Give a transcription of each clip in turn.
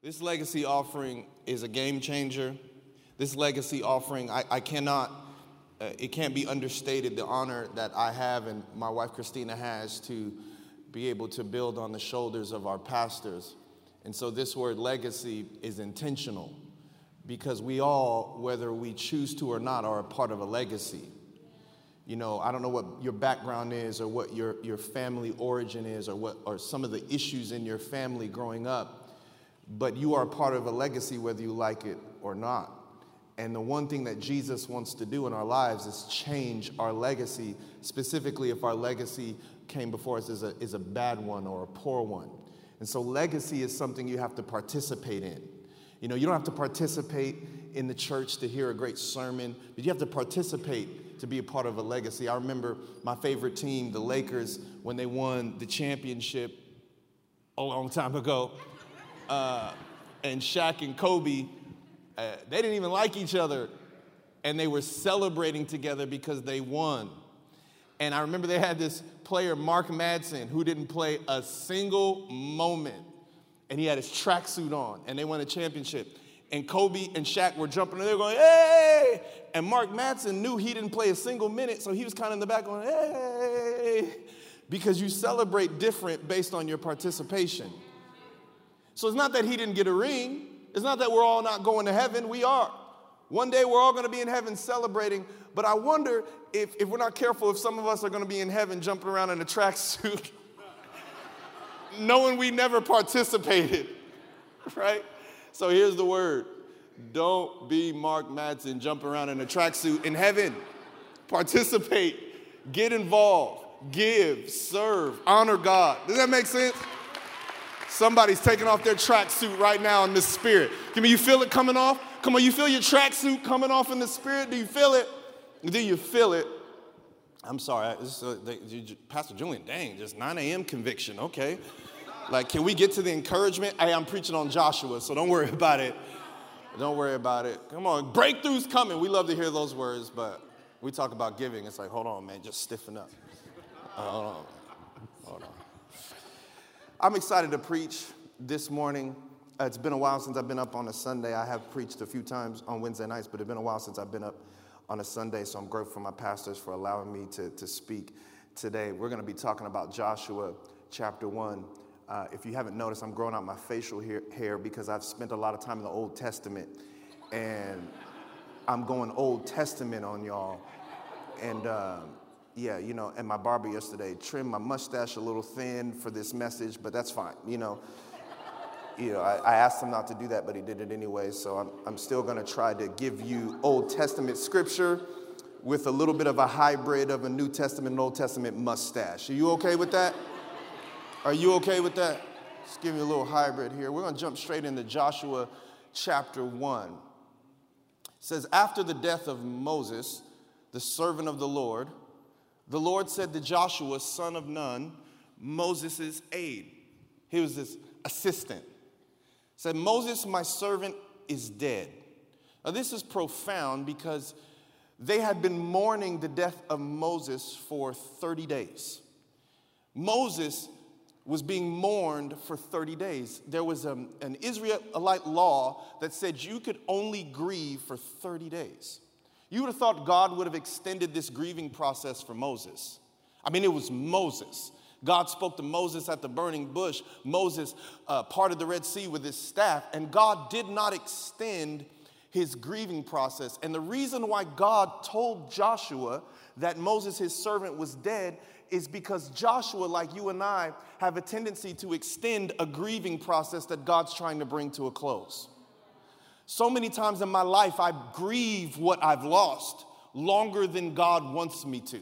This legacy offering is a game changer. This legacy offering, I, I cannot, uh, it can't be understated the honor that I have and my wife Christina has to be able to build on the shoulders of our pastors. And so this word legacy is intentional because we all, whether we choose to or not, are a part of a legacy. You know, I don't know what your background is or what your, your family origin is or what or some of the issues in your family growing up but you are part of a legacy whether you like it or not. And the one thing that Jesus wants to do in our lives is change our legacy, specifically if our legacy came before us is a, is a bad one or a poor one. And so, legacy is something you have to participate in. You know, you don't have to participate in the church to hear a great sermon, but you have to participate to be a part of a legacy. I remember my favorite team, the Lakers, when they won the championship a long time ago uh, and Shaq and Kobe, uh, they didn't even like each other, and they were celebrating together because they won. And I remember they had this player, Mark Madsen, who didn't play a single moment, and he had his tracksuit on, and they won a championship. And Kobe and Shaq were jumping, and they were going, hey! And Mark Madsen knew he didn't play a single minute, so he was kind of in the back going, hey! Because you celebrate different based on your participation. So it's not that he didn't get a ring. It's not that we're all not going to heaven. We are. One day we're all going to be in heaven celebrating. But I wonder if, if we're not careful, if some of us are going to be in heaven jumping around in a tracksuit, knowing we never participated, right? So here's the word don't be Mark Madsen jumping around in a tracksuit in heaven. Participate, get involved, give, serve, honor God. Does that make sense? Somebody's taking off their tracksuit right now in the spirit. Give me, you feel it coming off? Come on, you feel your tracksuit coming off in the spirit? Do you feel it? Do you feel it? I'm sorry, uh, they, Pastor Julian, dang, just 9 a.m. conviction, okay. Like, can we get to the encouragement? Hey, I'm preaching on Joshua, so don't worry about it. Don't worry about it. Come on, breakthroughs coming. We love to hear those words, but we talk about giving. It's like, hold on, man, just stiffen up. Uh, hold on. Hold on. I'm excited to preach this morning. Uh, it's been a while since I've been up on a Sunday. I have preached a few times on Wednesday nights, but it's been a while since I've been up on a Sunday, so I'm grateful for my pastors for allowing me to, to speak today. We're going to be talking about Joshua chapter 1. Uh, if you haven't noticed, I'm growing out my facial hair, hair because I've spent a lot of time in the Old Testament, and I'm going Old Testament on y'all. And um, yeah, you know, and my barber yesterday trimmed my mustache a little thin for this message, but that's fine, you know. You know, I, I asked him not to do that, but he did it anyway, so I'm, I'm still gonna try to give you Old Testament scripture with a little bit of a hybrid of a New Testament and Old Testament mustache. Are you okay with that? Are you okay with that? Just give me a little hybrid here. We're gonna jump straight into Joshua chapter 1. It says, After the death of Moses, the servant of the Lord, the Lord said to Joshua, son of Nun, Moses' aide. He was his assistant. Said, Moses, my servant, is dead. Now, this is profound because they had been mourning the death of Moses for 30 days. Moses was being mourned for 30 days. There was a, um, an Israelite law that said you could only grieve for 30 days. You would have thought God would have extended this grieving process for Moses. I mean, it was Moses. God spoke to Moses at the burning bush. Moses uh, parted the Red Sea with his staff, and God did not extend his grieving process. And the reason why God told Joshua that Moses, his servant, was dead is because Joshua, like you and I, have a tendency to extend a grieving process that God's trying to bring to a close. So many times in my life, I grieve what I've lost longer than God wants me to.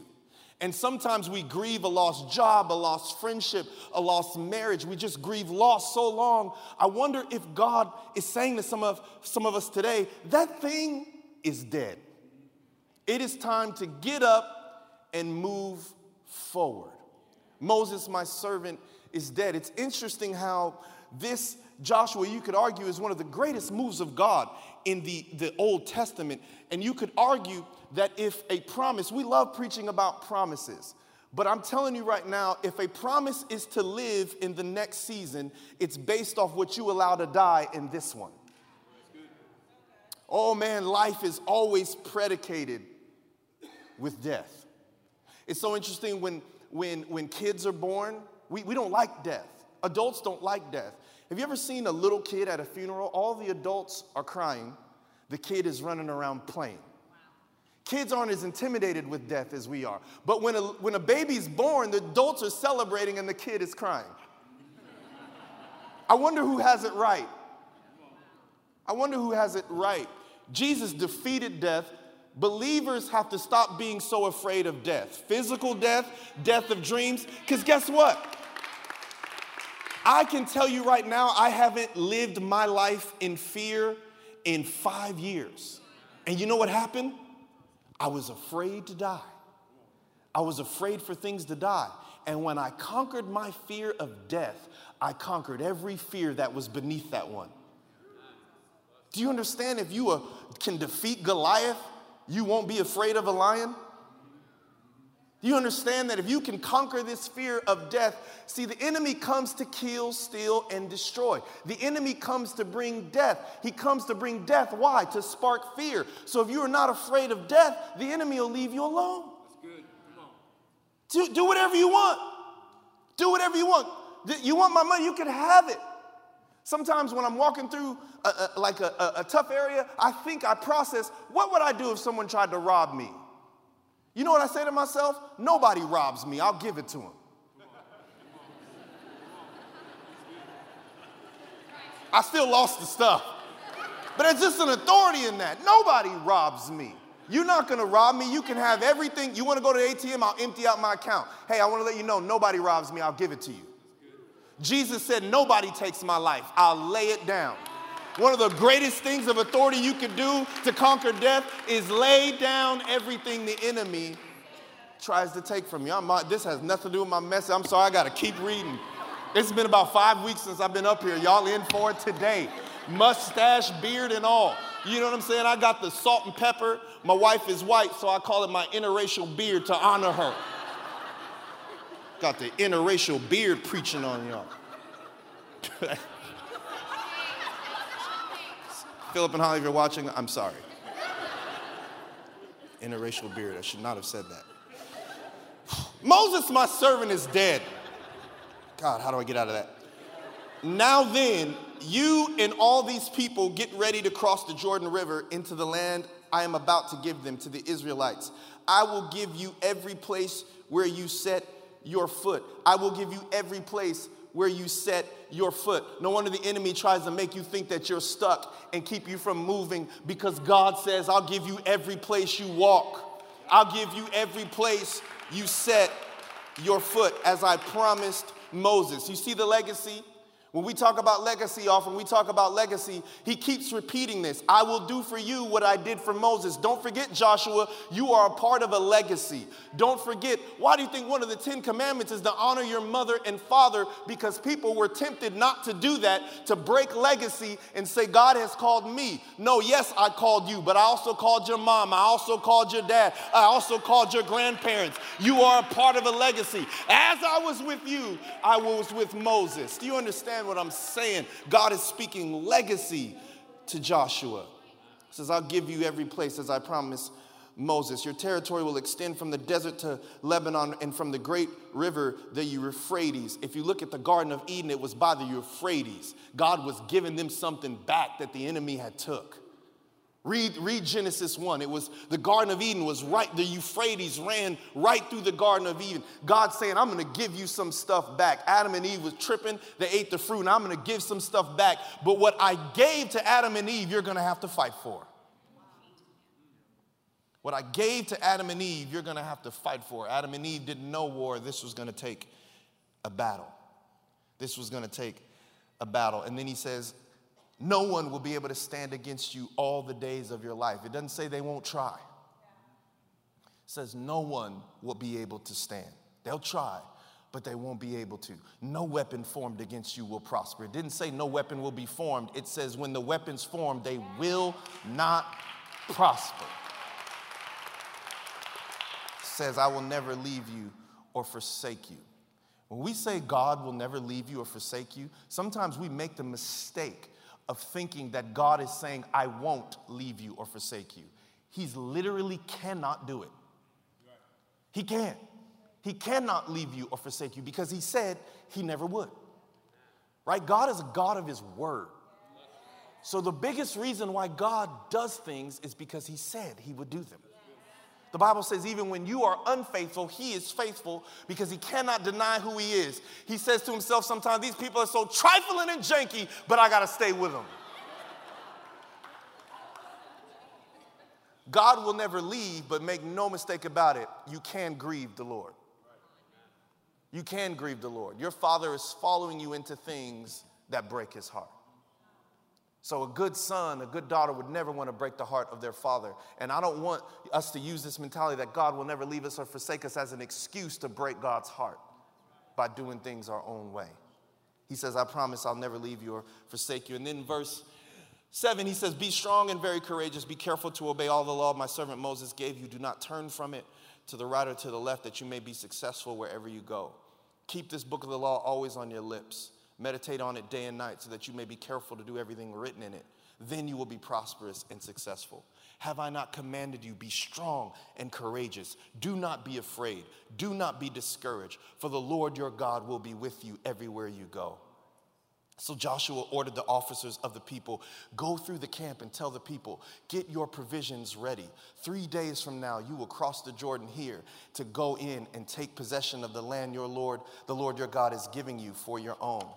And sometimes we grieve a lost job, a lost friendship, a lost marriage. We just grieve loss so long. I wonder if God is saying to some of, some of us today, that thing is dead. It is time to get up and move forward. Moses, my servant, is dead. It's interesting how this Joshua, you could argue, is one of the greatest moves of God in the, the Old Testament. And you could argue that if a promise, we love preaching about promises, But I'm telling you right now, if a promise is to live in the next season, it's based off what you allow to die in this one. Oh man, life is always predicated with death. It's so interesting when, when, when kids are born, we, we don't like death. Adults don't like death. Have you ever seen a little kid at a funeral? All the adults are crying, the kid is running around playing. Kids aren't as intimidated with death as we are. But when a, when a baby's born, the adults are celebrating and the kid is crying. I wonder who has it right. I wonder who has it right. Jesus defeated death. Believers have to stop being so afraid of death physical death, death of dreams. Because guess what? I can tell you right now, I haven't lived my life in fear in five years. And you know what happened? I was afraid to die. I was afraid for things to die. And when I conquered my fear of death, I conquered every fear that was beneath that one. Do you understand if you uh, can defeat Goliath, you won't be afraid of a lion? You understand that if you can conquer this fear of death, see, the enemy comes to kill, steal, and destroy. The enemy comes to bring death. He comes to bring death. Why? To spark fear. So if you are not afraid of death, the enemy will leave you alone. That's good. Come on. Do, do whatever you want. Do whatever you want. You want my money, you can have it. Sometimes when I'm walking through a, a, like a, a tough area, I think I process what would I do if someone tried to rob me? You know what I say to myself? Nobody robs me, I'll give it to him. I still lost the stuff. But there's just an authority in that. Nobody robs me. You're not gonna rob me. You can have everything. You wanna go to the ATM, I'll empty out my account. Hey, I wanna let you know nobody robs me, I'll give it to you. Jesus said, Nobody takes my life, I'll lay it down. One of the greatest things of authority you can do to conquer death is lay down everything the enemy tries to take from you. This has nothing to do with my message. I'm sorry, I got to keep reading. It's been about five weeks since I've been up here. Y'all in for it today. Mustache, beard, and all. You know what I'm saying? I got the salt and pepper. My wife is white, so I call it my interracial beard to honor her. Got the interracial beard preaching on y'all. Philip and Holly, if you're watching, I'm sorry. Interracial beard, I should not have said that. Moses, my servant, is dead. God, how do I get out of that? Now then, you and all these people get ready to cross the Jordan River into the land I am about to give them to the Israelites. I will give you every place where you set your foot. I will give you every place where you set your foot. No wonder the enemy tries to make you think that you're stuck and keep you from moving because God says, I'll give you every place you walk. I'll give you every place you set your foot as I promised Moses. You see the legacy? When we talk about legacy, often we talk about legacy, he keeps repeating this I will do for you what I did for Moses. Don't forget, Joshua, you are a part of a legacy. Don't forget, why do you think one of the Ten Commandments is to honor your mother and father? Because people were tempted not to do that, to break legacy and say, God has called me. No, yes, I called you, but I also called your mom. I also called your dad. I also called your grandparents. You are a part of a legacy. As I was with you, I was with Moses. Do you understand? Understand what I'm saying? God is speaking legacy to Joshua. He says, I'll give you every place as I promised Moses. Your territory will extend from the desert to Lebanon and from the great river, the Euphrates. If you look at the Garden of Eden, it was by the Euphrates. God was giving them something back that the enemy had took. Read, read Genesis 1. It was the Garden of Eden was right, the Euphrates ran right through the Garden of Eden. God saying, I'm gonna give you some stuff back. Adam and Eve was tripping, they ate the fruit, and I'm gonna give some stuff back. But what I gave to Adam and Eve, you're gonna have to fight for. What I gave to Adam and Eve, you're gonna have to fight for. Adam and Eve didn't know war, this was gonna take a battle. This was gonna take a battle. And then he says, no one will be able to stand against you all the days of your life. It doesn't say they won't try. It says no one will be able to stand. They'll try, but they won't be able to. No weapon formed against you will prosper. It didn't say no weapon will be formed. It says when the weapons form, they will not prosper. It says I will never leave you or forsake you. When we say God will never leave you or forsake you, sometimes we make the mistake of thinking that God is saying, I won't leave you or forsake you. He's literally cannot do it. He can't. He cannot leave you or forsake you because he said he never would. Right? God is a God of his word. So the biggest reason why God does things is because he said he would do them. The Bible says, even when you are unfaithful, he is faithful because he cannot deny who he is. He says to himself sometimes, These people are so trifling and janky, but I got to stay with them. God will never leave, but make no mistake about it, you can grieve the Lord. You can grieve the Lord. Your father is following you into things that break his heart. So, a good son, a good daughter would never want to break the heart of their father. And I don't want us to use this mentality that God will never leave us or forsake us as an excuse to break God's heart by doing things our own way. He says, I promise I'll never leave you or forsake you. And then, verse 7, he says, Be strong and very courageous. Be careful to obey all the law my servant Moses gave you. Do not turn from it to the right or to the left, that you may be successful wherever you go. Keep this book of the law always on your lips Meditate on it day and night so that you may be careful to do everything written in it. Then you will be prosperous and successful. Have I not commanded you? Be strong and courageous. Do not be afraid. Do not be discouraged, for the Lord your God will be with you everywhere you go. So Joshua ordered the officers of the people go through the camp and tell the people, get your provisions ready. Three days from now, you will cross the Jordan here to go in and take possession of the land your Lord, the Lord your God, is giving you for your own.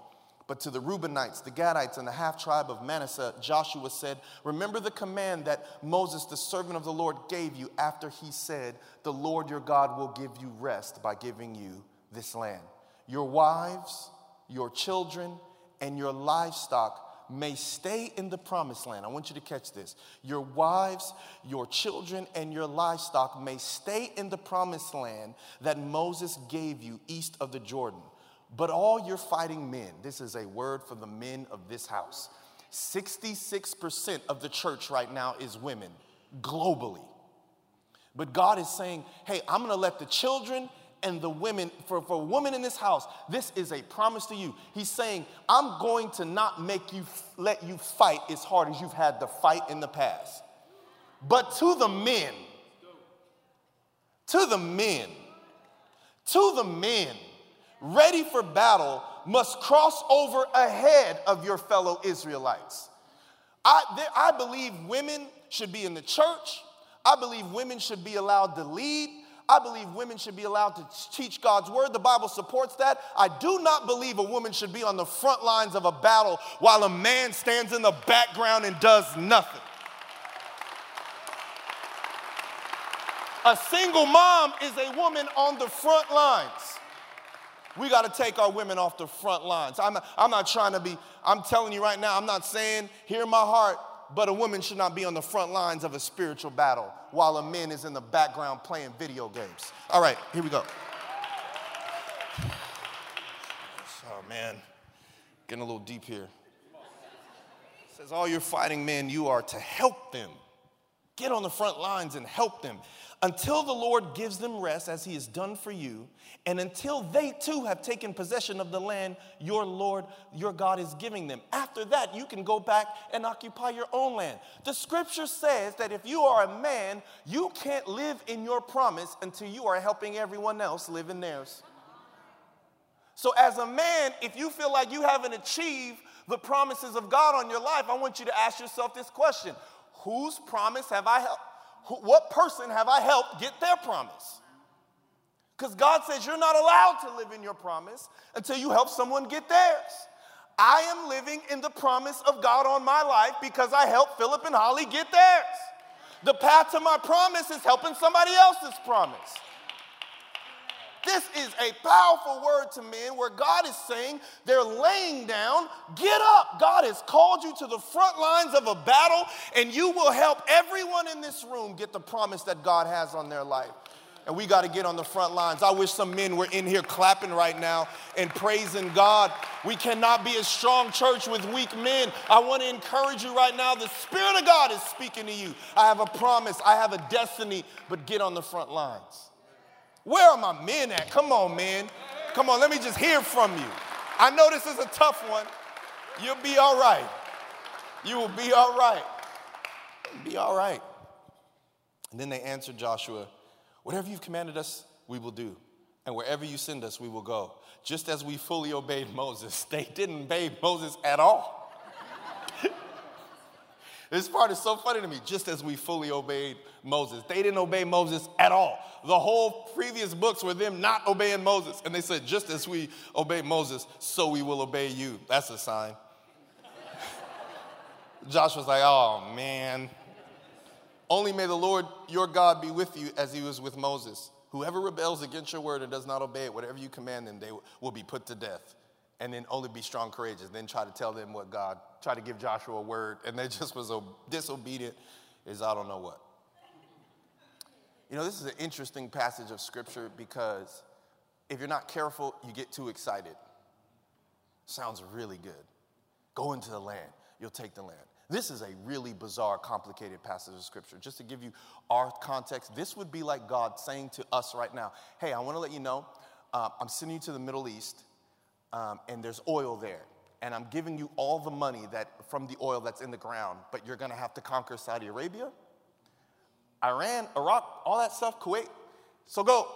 But to the Reubenites, the Gadites, and the half tribe of Manasseh, Joshua said, Remember the command that Moses, the servant of the Lord, gave you after he said, The Lord your God will give you rest by giving you this land. Your wives, your children, and your livestock may stay in the promised land. I want you to catch this. Your wives, your children, and your livestock may stay in the promised land that Moses gave you east of the Jordan but all your fighting men, this is a word for the men of this house. 66% of the church right now is women globally. But God is saying, hey, I'm gonna let the children and the women, for, for a woman in this house, this is a promise to you. He's saying, I'm going to not make you let you fight as hard as you've had to fight in the past. But to the men, to the men, to the men, ready for battle must cross over ahead of your fellow Israelites. I, I believe women should be in the church. I believe women should be allowed to lead. I believe women should be allowed to teach God's word. The Bible supports that. I do not believe a woman should be on the front lines of a battle while a man stands in the background and does nothing. A single mom is a woman on the front lines. We got to take our women off the front lines. I'm not, I'm not trying to be, I'm telling you right now, I'm not saying, hear my heart, but a woman should not be on the front lines of a spiritual battle while a man is in the background playing video games. All right, here we go. Oh man, getting a little deep here. It says, All your fighting men, you are to help them. Get on the front lines and help them until the Lord gives them rest, as He has done for you, and until they too have taken possession of the land your Lord, your God, is giving them. After that, you can go back and occupy your own land. The scripture says that if you are a man, you can't live in your promise until you are helping everyone else live in theirs. So, as a man, if you feel like you haven't achieved the promises of God on your life, I want you to ask yourself this question Whose promise have I helped? What person have I helped get their promise? Because God says you're not allowed to live in your promise until you help someone get theirs. I am living in the promise of God on my life because I helped Philip and Holly get theirs. The path to my promise is helping somebody else's promise. This is a powerful word to men where God is saying they're laying down, get up. God has called you to the front lines of a battle, and you will help everyone in this room get the promise that God has on their life. And we got to get on the front lines. I wish some men were in here clapping right now and praising God. We cannot be a strong church with weak men. I want to encourage you right now. The Spirit of God is speaking to you. I have a promise, I have a destiny, but get on the front lines. Where are my men at? Come on, men. Come on, let me just hear from you. I know this is a tough one. You'll be all right. You will be all right. Be all right. And then they answered Joshua, Whatever you've commanded us, we will do. And wherever you send us, we will go. Just as we fully obeyed Moses. They didn't obey Moses at all. This part is so funny to me. Just as we fully obeyed Moses. They didn't obey Moses at all. The whole previous books were them not obeying Moses. And they said, just as we obey Moses, so we will obey you. That's a sign. Joshua's like, oh man. Only may the Lord your God be with you as he was with Moses. Whoever rebels against your word and does not obey it, whatever you command them, they will be put to death. And then only be strong, courageous. Then try to tell them what God, try to give Joshua a word, and they just was a, disobedient is I don't know what. You know, this is an interesting passage of scripture because if you're not careful, you get too excited. Sounds really good. Go into the land, you'll take the land. This is a really bizarre, complicated passage of scripture. Just to give you our context, this would be like God saying to us right now, Hey, I want to let you know, uh, I'm sending you to the Middle East, um, and there's oil there. And I'm giving you all the money that from the oil that's in the ground, but you're gonna have to conquer Saudi Arabia, Iran, Iraq, all that stuff, Kuwait. So go,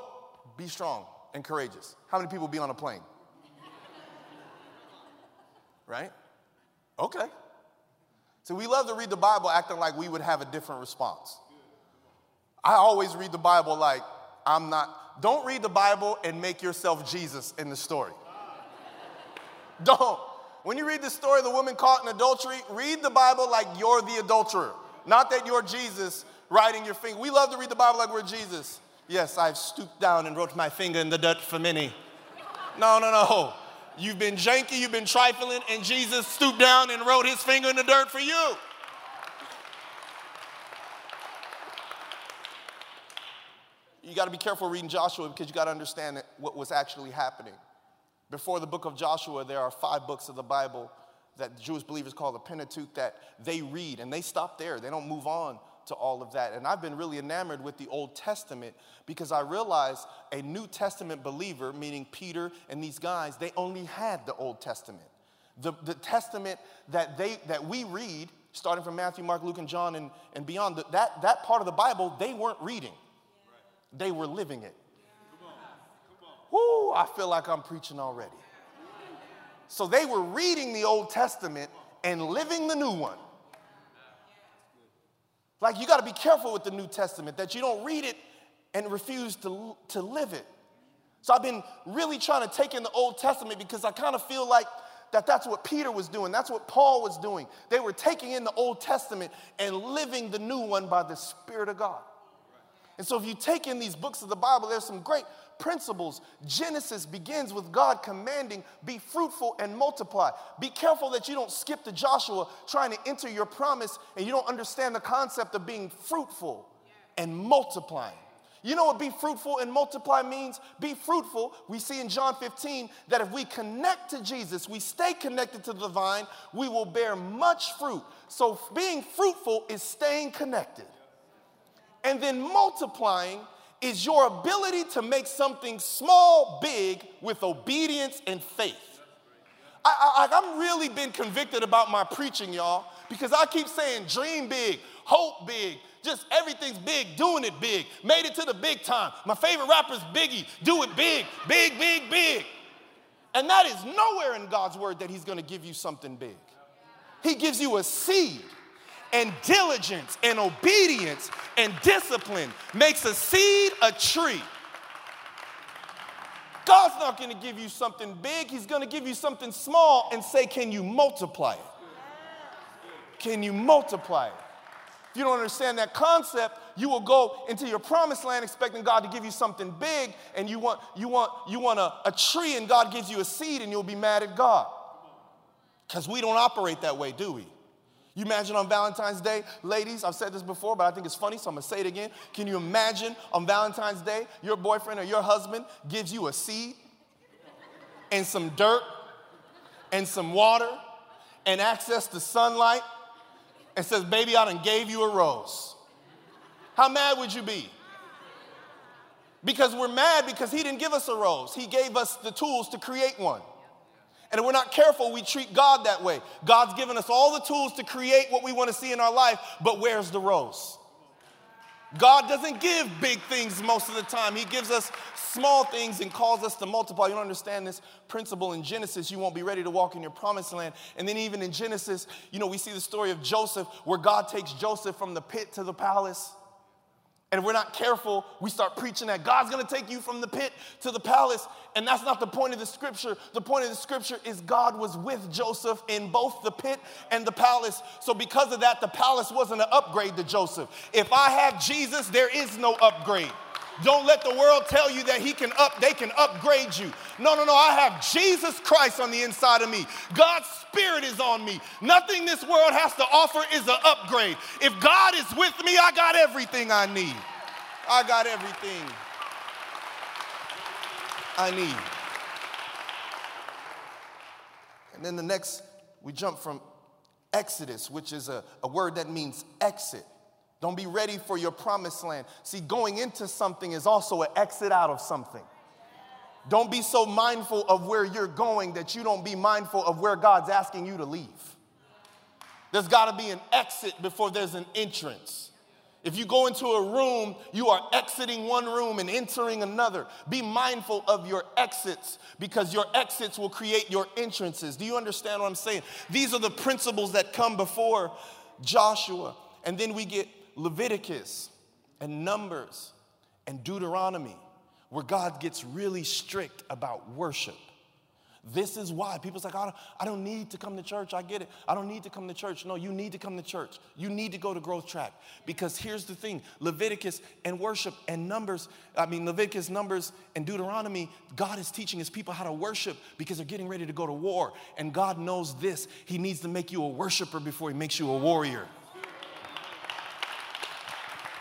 be strong and courageous. How many people be on a plane? right? Okay. So we love to read the Bible acting like we would have a different response. I always read the Bible like I'm not, don't read the Bible and make yourself Jesus in the story. Don't. When you read the story of the woman caught in adultery, read the Bible like you're the adulterer, not that you're Jesus writing your finger. We love to read the Bible like we're Jesus. Yes, I've stooped down and wrote my finger in the dirt for many. No, no, no. You've been janky, you've been trifling, and Jesus stooped down and wrote his finger in the dirt for you. You got to be careful reading Joshua because you got to understand what was actually happening. Before the book of Joshua, there are five books of the Bible that Jewish believers call the Pentateuch that they read and they stop there. They don't move on to all of that. And I've been really enamored with the Old Testament because I realized a New Testament believer, meaning Peter and these guys, they only had the Old Testament. The, the testament that, they, that we read, starting from Matthew, Mark, Luke, and John, and, and beyond, that, that part of the Bible, they weren't reading, they were living it. Whoo, I feel like I'm preaching already. So they were reading the Old Testament and living the new one. Like you got to be careful with the New Testament that you don't read it and refuse to, to live it. So I've been really trying to take in the Old Testament because I kind of feel like that that's what Peter was doing. That's what Paul was doing. They were taking in the Old Testament and living the new one by the Spirit of God. And so if you take in these books of the Bible, there's some great principles. Genesis begins with God commanding, be fruitful and multiply. Be careful that you don't skip to Joshua trying to enter your promise and you don't understand the concept of being fruitful and multiplying. You know what be fruitful and multiply means? Be fruitful. We see in John 15 that if we connect to Jesus, we stay connected to the vine, we will bear much fruit. So being fruitful is staying connected. And then multiplying is your ability to make something small big with obedience and faith. I, I, I'm really been convicted about my preaching, y'all, because I keep saying dream big, hope big, just everything's big, doing it big, made it to the big time. My favorite rapper's Biggie, do it big, big, big, big. And that is nowhere in God's word that He's gonna give you something big. He gives you a seed and diligence and obedience and discipline makes a seed a tree. God's not going to give you something big, He's going to give you something small and say, Can you multiply it? Can you multiply it? If you don't understand that concept, you will go into your promised land expecting God to give you something big, and you want, you want, you want a, a tree, and God gives you a seed, and you'll be mad at God. Because we don't operate that way, do we? You imagine on Valentine's Day, ladies, I've said this before, but I think it's funny, so I'm gonna say it again. Can you imagine on Valentine's Day, your boyfriend or your husband gives you a seed and some dirt and some water and access to sunlight and says, Baby, I done gave you a rose? How mad would you be? Because we're mad because he didn't give us a rose. He gave us the tools to create one. And if we're not careful, we treat God that way. God's given us all the tools to create what we want to see in our life, but where's the rose? God doesn't give big things most of the time. He gives us small things and calls us to multiply. You don't understand this principle in Genesis. You won't be ready to walk in your promised land. And then, even in Genesis, you know, we see the story of Joseph where God takes Joseph from the pit to the palace. And if we're not careful, we start preaching that God's gonna take you from the pit to the palace. And that's not the point of the scripture. The point of the scripture is God was with Joseph in both the pit and the palace. So, because of that, the palace wasn't an upgrade to Joseph. If I have Jesus, there is no upgrade. Don't let the world tell you that he can up, they can upgrade you. No, no, no. I have Jesus Christ on the inside of me. God's spirit is on me. Nothing this world has to offer is an upgrade. If God is with me, I got everything I need. I got everything I need. And then the next, we jump from Exodus, which is a, a word that means exit. Don't be ready for your promised land. See, going into something is also an exit out of something. Don't be so mindful of where you're going that you don't be mindful of where God's asking you to leave. There's got to be an exit before there's an entrance. If you go into a room, you are exiting one room and entering another. Be mindful of your exits because your exits will create your entrances. Do you understand what I'm saying? These are the principles that come before Joshua. And then we get Leviticus and Numbers and Deuteronomy, where God gets really strict about worship. This is why people's like, I don't, I don't need to come to church. I get it. I don't need to come to church. No, you need to come to church. You need to go to Growth Track. Because here's the thing Leviticus and worship and Numbers, I mean, Leviticus, Numbers, and Deuteronomy, God is teaching his people how to worship because they're getting ready to go to war. And God knows this. He needs to make you a worshiper before he makes you a warrior.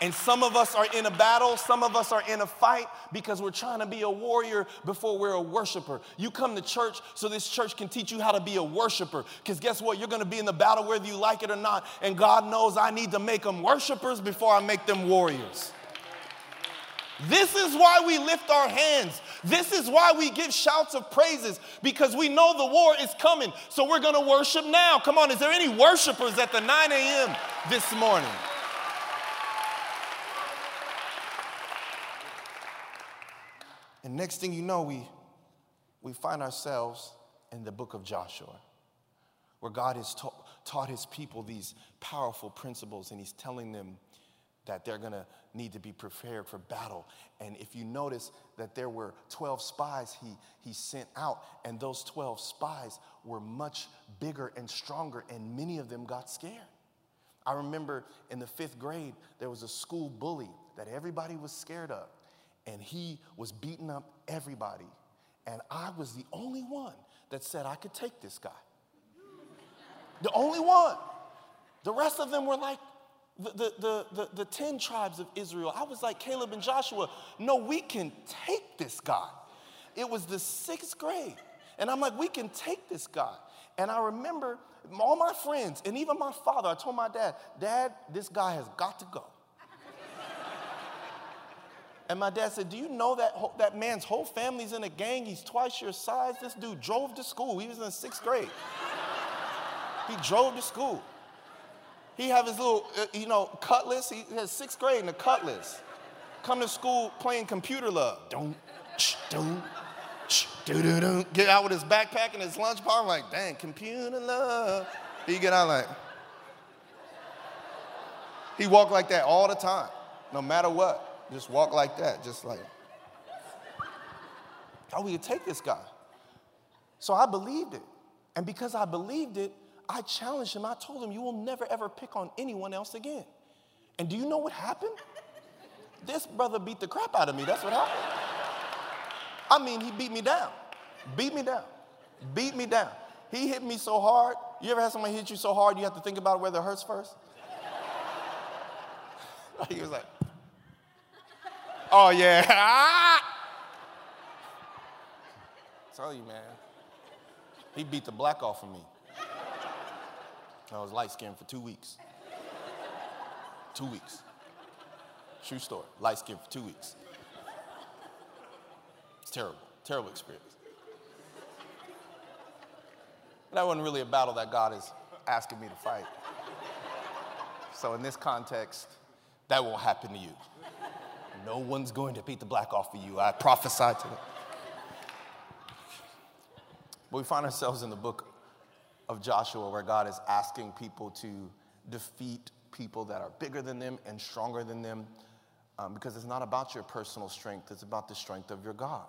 And some of us are in a battle, some of us are in a fight because we're trying to be a warrior before we're a worshiper. You come to church so this church can teach you how to be a worshiper. Because guess what? You're going to be in the battle whether you like it or not. And God knows I need to make them worshipers before I make them warriors. This is why we lift our hands. This is why we give shouts of praises because we know the war is coming. So we're going to worship now. Come on, is there any worshipers at the 9 a.m. this morning? And next thing you know, we, we find ourselves in the book of Joshua, where God has ta- taught his people these powerful principles, and he's telling them that they're gonna need to be prepared for battle. And if you notice that there were 12 spies he, he sent out, and those 12 spies were much bigger and stronger, and many of them got scared. I remember in the fifth grade, there was a school bully that everybody was scared of and he was beating up everybody. And I was the only one that said I could take this guy. The only one. The rest of them were like the, the, the, the, the 10 tribes of Israel. I was like Caleb and Joshua. No, we can take this guy. It was the sixth grade. And I'm like, we can take this guy. And I remember all my friends and even my father, I told my dad, Dad, this guy has got to go. And my dad said, Do you know that, that man's whole family's in a gang? He's twice your size. This dude drove to school. He was in sixth grade. he drove to school. He have his little, uh, you know, cutlass. He has sixth grade in a cutlass. Come to school playing computer love. Don't, don't, do do do. Get out with his backpack and his lunch bar. I'm like, dang, computer love. He get out like, he walk like that all the time, no matter what. Just walk like that, just like, how we could take this guy. So I believed it. And because I believed it, I challenged him. I told him, You will never ever pick on anyone else again. And do you know what happened? This brother beat the crap out of me. That's what happened. I mean, he beat me down, beat me down, beat me down. He hit me so hard. You ever had somebody hit you so hard you have to think about whether it hurts first? he was like, Oh, yeah. Tell you, man. He beat the black off of me. I was light skinned for two weeks. Two weeks. True story. Light skinned for two weeks. It's terrible, terrible experience. that wasn't really a battle that God is asking me to fight. So, in this context, that won't happen to you. No one's going to beat the black off of you. I prophesy to them. But we find ourselves in the book of Joshua where God is asking people to defeat people that are bigger than them and stronger than them um, because it's not about your personal strength, it's about the strength of your God.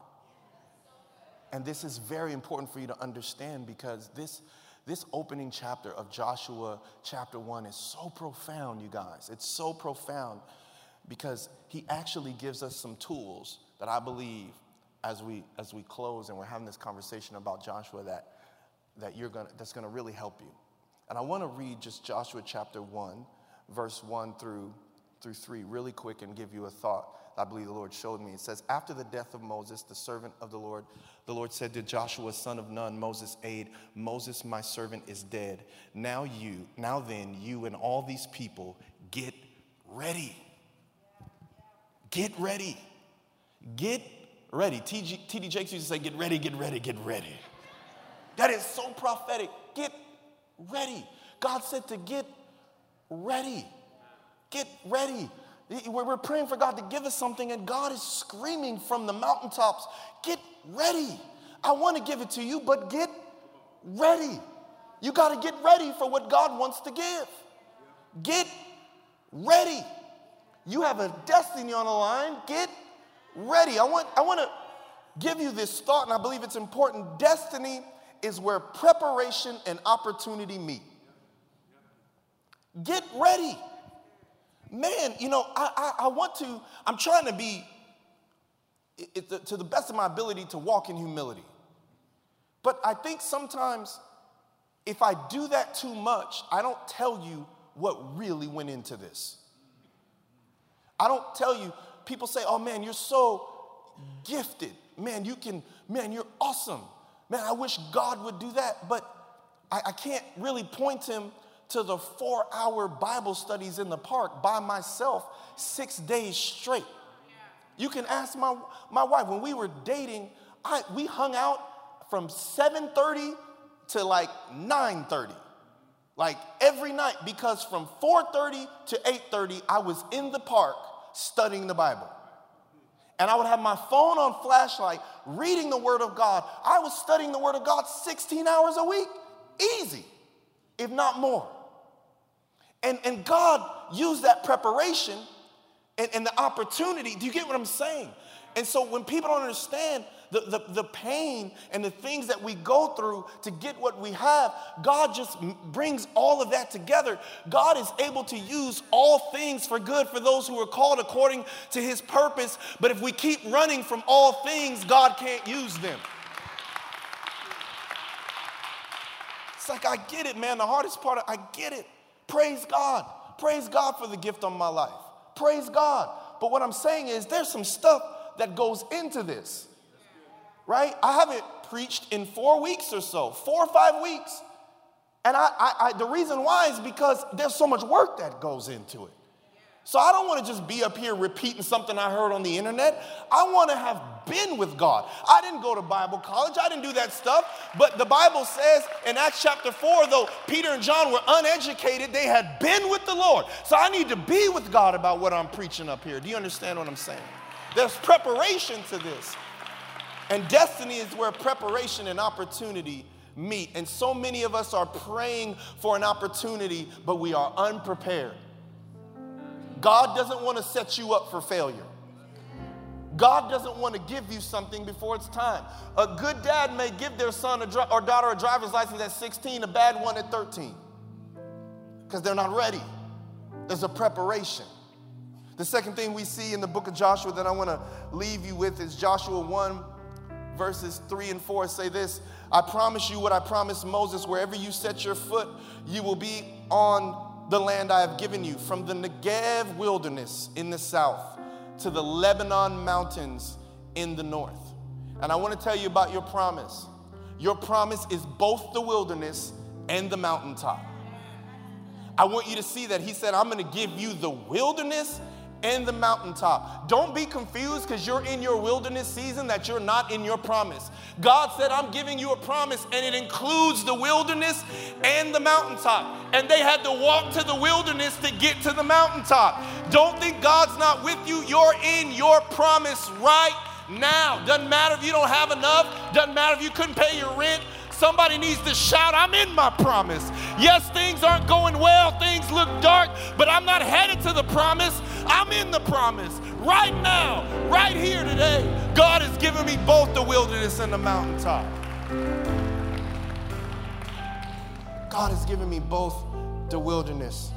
And this is very important for you to understand because this, this opening chapter of Joshua, chapter one, is so profound, you guys. It's so profound because he actually gives us some tools that I believe as we, as we close and we're having this conversation about Joshua that, that you're gonna, that's going to really help you. And I want to read just Joshua chapter 1, verse 1 through, through 3, really quick and give you a thought I believe the Lord showed me. It says, After the death of Moses, the servant of the Lord, the Lord said to Joshua, son of Nun, Moses' aid, Moses, my servant, is dead. Now you, now then, you and all these people, get ready. Get ready. Get ready. T.D. Jakes used to say, Get ready, get ready, get ready. That is so prophetic. Get ready. God said to get ready. Get ready. We're praying for God to give us something, and God is screaming from the mountaintops, Get ready. I want to give it to you, but get ready. You got to get ready for what God wants to give. Get ready. You have a destiny on the line. Get ready. I want, I want to give you this thought, and I believe it's important. Destiny is where preparation and opportunity meet. Get ready. Man, you know, I, I, I want to, I'm trying to be, it, it, to the best of my ability, to walk in humility. But I think sometimes if I do that too much, I don't tell you what really went into this. I don't tell you, people say, oh man, you're so gifted. Man, you can, man, you're awesome. Man, I wish God would do that, but I, I can't really point him to the four hour Bible studies in the park by myself six days straight. You can ask my, my wife, when we were dating, I, we hung out from 7.30 to like 9.30. Like every night, because from 4.30 to 8.30, I was in the park studying the Bible. And I would have my phone on flashlight, reading the Word of God. I was studying the Word of God 16 hours a week. Easy, if not more. And, and God used that preparation and, and the opportunity. Do you get what I'm saying? And so when people don't understand the, the, the, pain and the things that we go through to get what we have, God just brings all of that together. God is able to use all things for good for those who are called according to his purpose. But if we keep running from all things, God can't use them. It's like, I get it, man. The hardest part, I get it. Praise God. Praise God for the gift on my life. Praise God. But what I'm saying is there's some stuff that goes into this, right? I haven't preached in four weeks or so, four or five weeks. And I, I, I the reason why is because there's so much work that goes into it. So I don't want to just be up here repeating something I heard on the internet. I want to have been with God. I didn't go to Bible college, I didn't do that stuff. But the Bible says in Acts chapter 4, though Peter and John were uneducated, they had been with the Lord. So I need to be with God about what I'm preaching up here. Do you understand what I'm saying? There's preparation to this. And destiny is where preparation and opportunity meet. And so many of us are praying for an opportunity, but we are unprepared. God doesn't want to set you up for failure. God doesn't want to give you something before it's time. A good dad may give their son or daughter a driver's license at 16, a bad one at 13, because they're not ready. There's a preparation. The second thing we see in the book of Joshua that I want to leave you with is Joshua 1, verses 3 and 4 say this I promise you what I promised Moses, wherever you set your foot, you will be on the land I have given you, from the Negev wilderness in the south to the Lebanon mountains in the north. And I want to tell you about your promise. Your promise is both the wilderness and the mountaintop. I want you to see that he said, I'm going to give you the wilderness and the mountaintop. Don't be confused because you're in your wilderness season that you're not in your promise. God said, I'm giving you a promise, and it includes the wilderness and the mountaintop. And they had to walk to the wilderness to get to the mountaintop. Don't think God's not with you. You're in your promise right now. Doesn't matter if you don't have enough, doesn't matter if you couldn't pay your rent. Somebody needs to shout, I'm in my promise. Yes, things aren't going well, things look dark, but I'm not headed to the promise. I'm in the promise right now, right here today. God has given me both the wilderness and the mountaintop. God has given me both the wilderness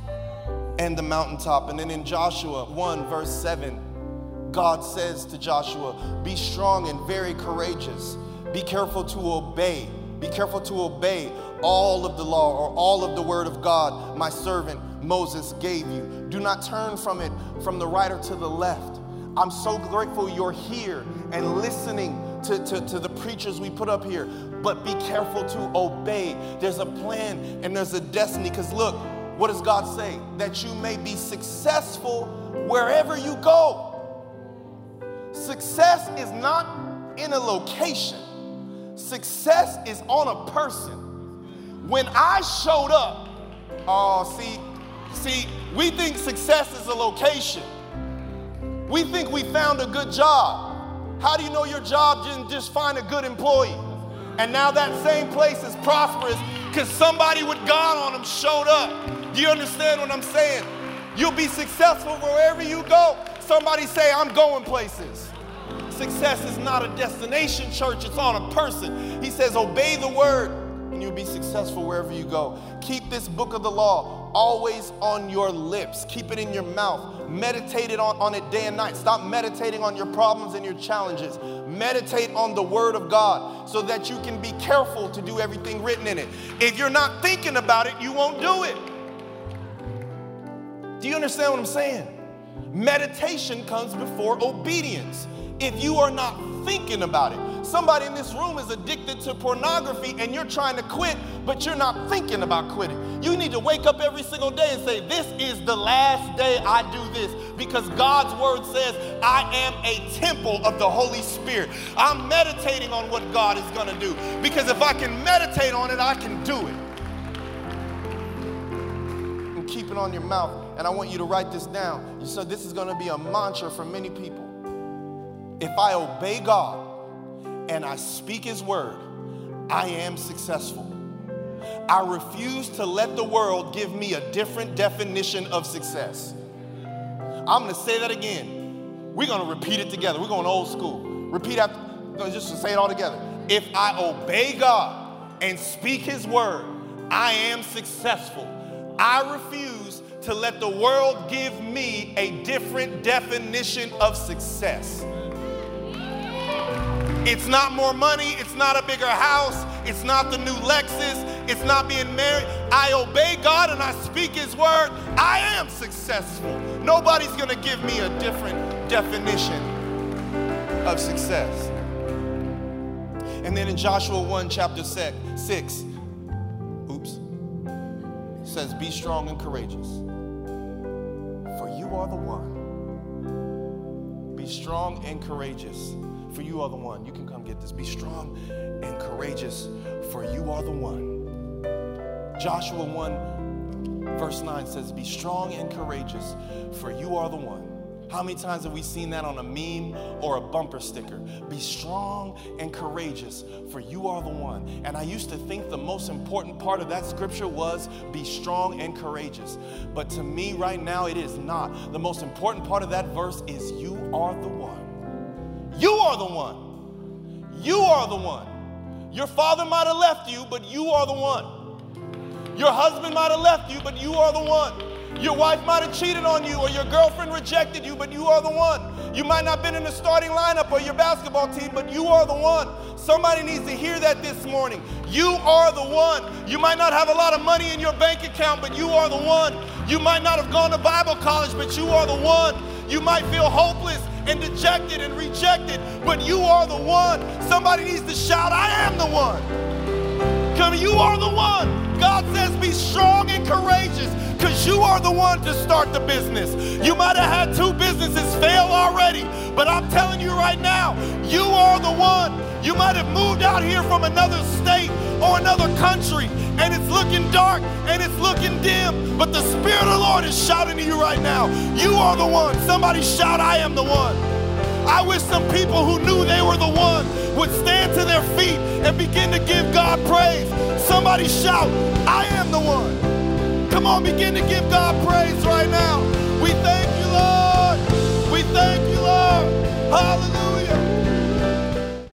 and the mountaintop. And then in Joshua 1, verse 7, God says to Joshua, Be strong and very courageous. Be careful to obey. Be careful to obey all of the law or all of the word of God my servant Moses gave you. Do not turn from it from the right or to the left. I'm so grateful you're here and listening to, to, to the preachers we put up here. But be careful to obey. There's a plan and there's a destiny. Because look, what does God say? That you may be successful wherever you go. Success is not in a location, success is on a person. When I showed up, oh, see, see, we think success is a location. We think we found a good job. How do you know your job didn't just find a good employee? And now that same place is prosperous because somebody with God on them showed up. Do you understand what I'm saying? You'll be successful wherever you go. Somebody say, I'm going places. Success is not a destination, church, it's on a person. He says, Obey the word, and you'll be successful wherever you go. Keep this book of the law always on your lips, keep it in your mouth. Meditate it on, on it day and night. Stop meditating on your problems and your challenges. Meditate on the word of God so that you can be careful to do everything written in it. If you're not thinking about it, you won't do it. Do you understand what I'm saying? Meditation comes before obedience. If you are not thinking about it, somebody in this room is addicted to pornography and you're trying to quit, but you're not thinking about quitting. You need to wake up every single day and say, This is the last day I do this because God's word says, I am a temple of the Holy Spirit. I'm meditating on what God is going to do because if I can meditate on it, I can do it. And keep it on your mouth and I want you to write this down. So this is going to be a mantra for many people. If I obey God and I speak His word, I am successful. I refuse to let the world give me a different definition of success. I'm to say that again. We're to repeat it together. We're going old school. Repeat after, just to say it all together. If I obey God and speak His word, I am successful. I refuse to let the world give me a different definition of success. It's not more money, it's not a bigger house, it's not the new Lexus, it's not being married. I obey God and I speak His word. I am successful. Nobody's gonna give me a different definition of success. And then in Joshua 1, chapter 6, oops, says, Be strong and courageous, for you are the one. Be strong and courageous for you are the one. You can come get this. Be strong and courageous, for you are the one. Joshua 1, verse 9 says, Be strong and courageous, for you are the one. How many times have we seen that on a meme or a bumper sticker? Be strong and courageous, for you are the one. And I used to think the most important part of that scripture was be strong and courageous. But to me, right now, it is not. The most important part of that verse is you are the one. You are the one. You are the one. Your father might have left you, but you are the one. Your husband might have left you, but you are the one. Your wife might have cheated on you, or your girlfriend rejected you, but you are the one. You might not have been in the starting lineup or your basketball team, but you are the one. Somebody needs to hear that this morning. You are the one. You might not have a lot of money in your bank account, but you are the one. You might not have gone to Bible college, but you are the one. You might feel hopeless and dejected and rejected, but you are the one. Somebody needs to shout, I am the one. Come, you are the one. God says, be strong and courageous because you are the one to start the business. You might have had two businesses fail already, but I'm telling you right now, you are the one. You might have moved out here from another state or another country and it's looking dark and it's looking dim, but the Spirit of the Lord is shouting to you right now. You are the one. Somebody shout, I am the one. I wish some people who knew they were the one would stand to their feet and begin to give God praise. Somebody shout, I am the one. Come on, begin to give God praise right now. We thank you, Lord. We thank you, Lord. Hallelujah.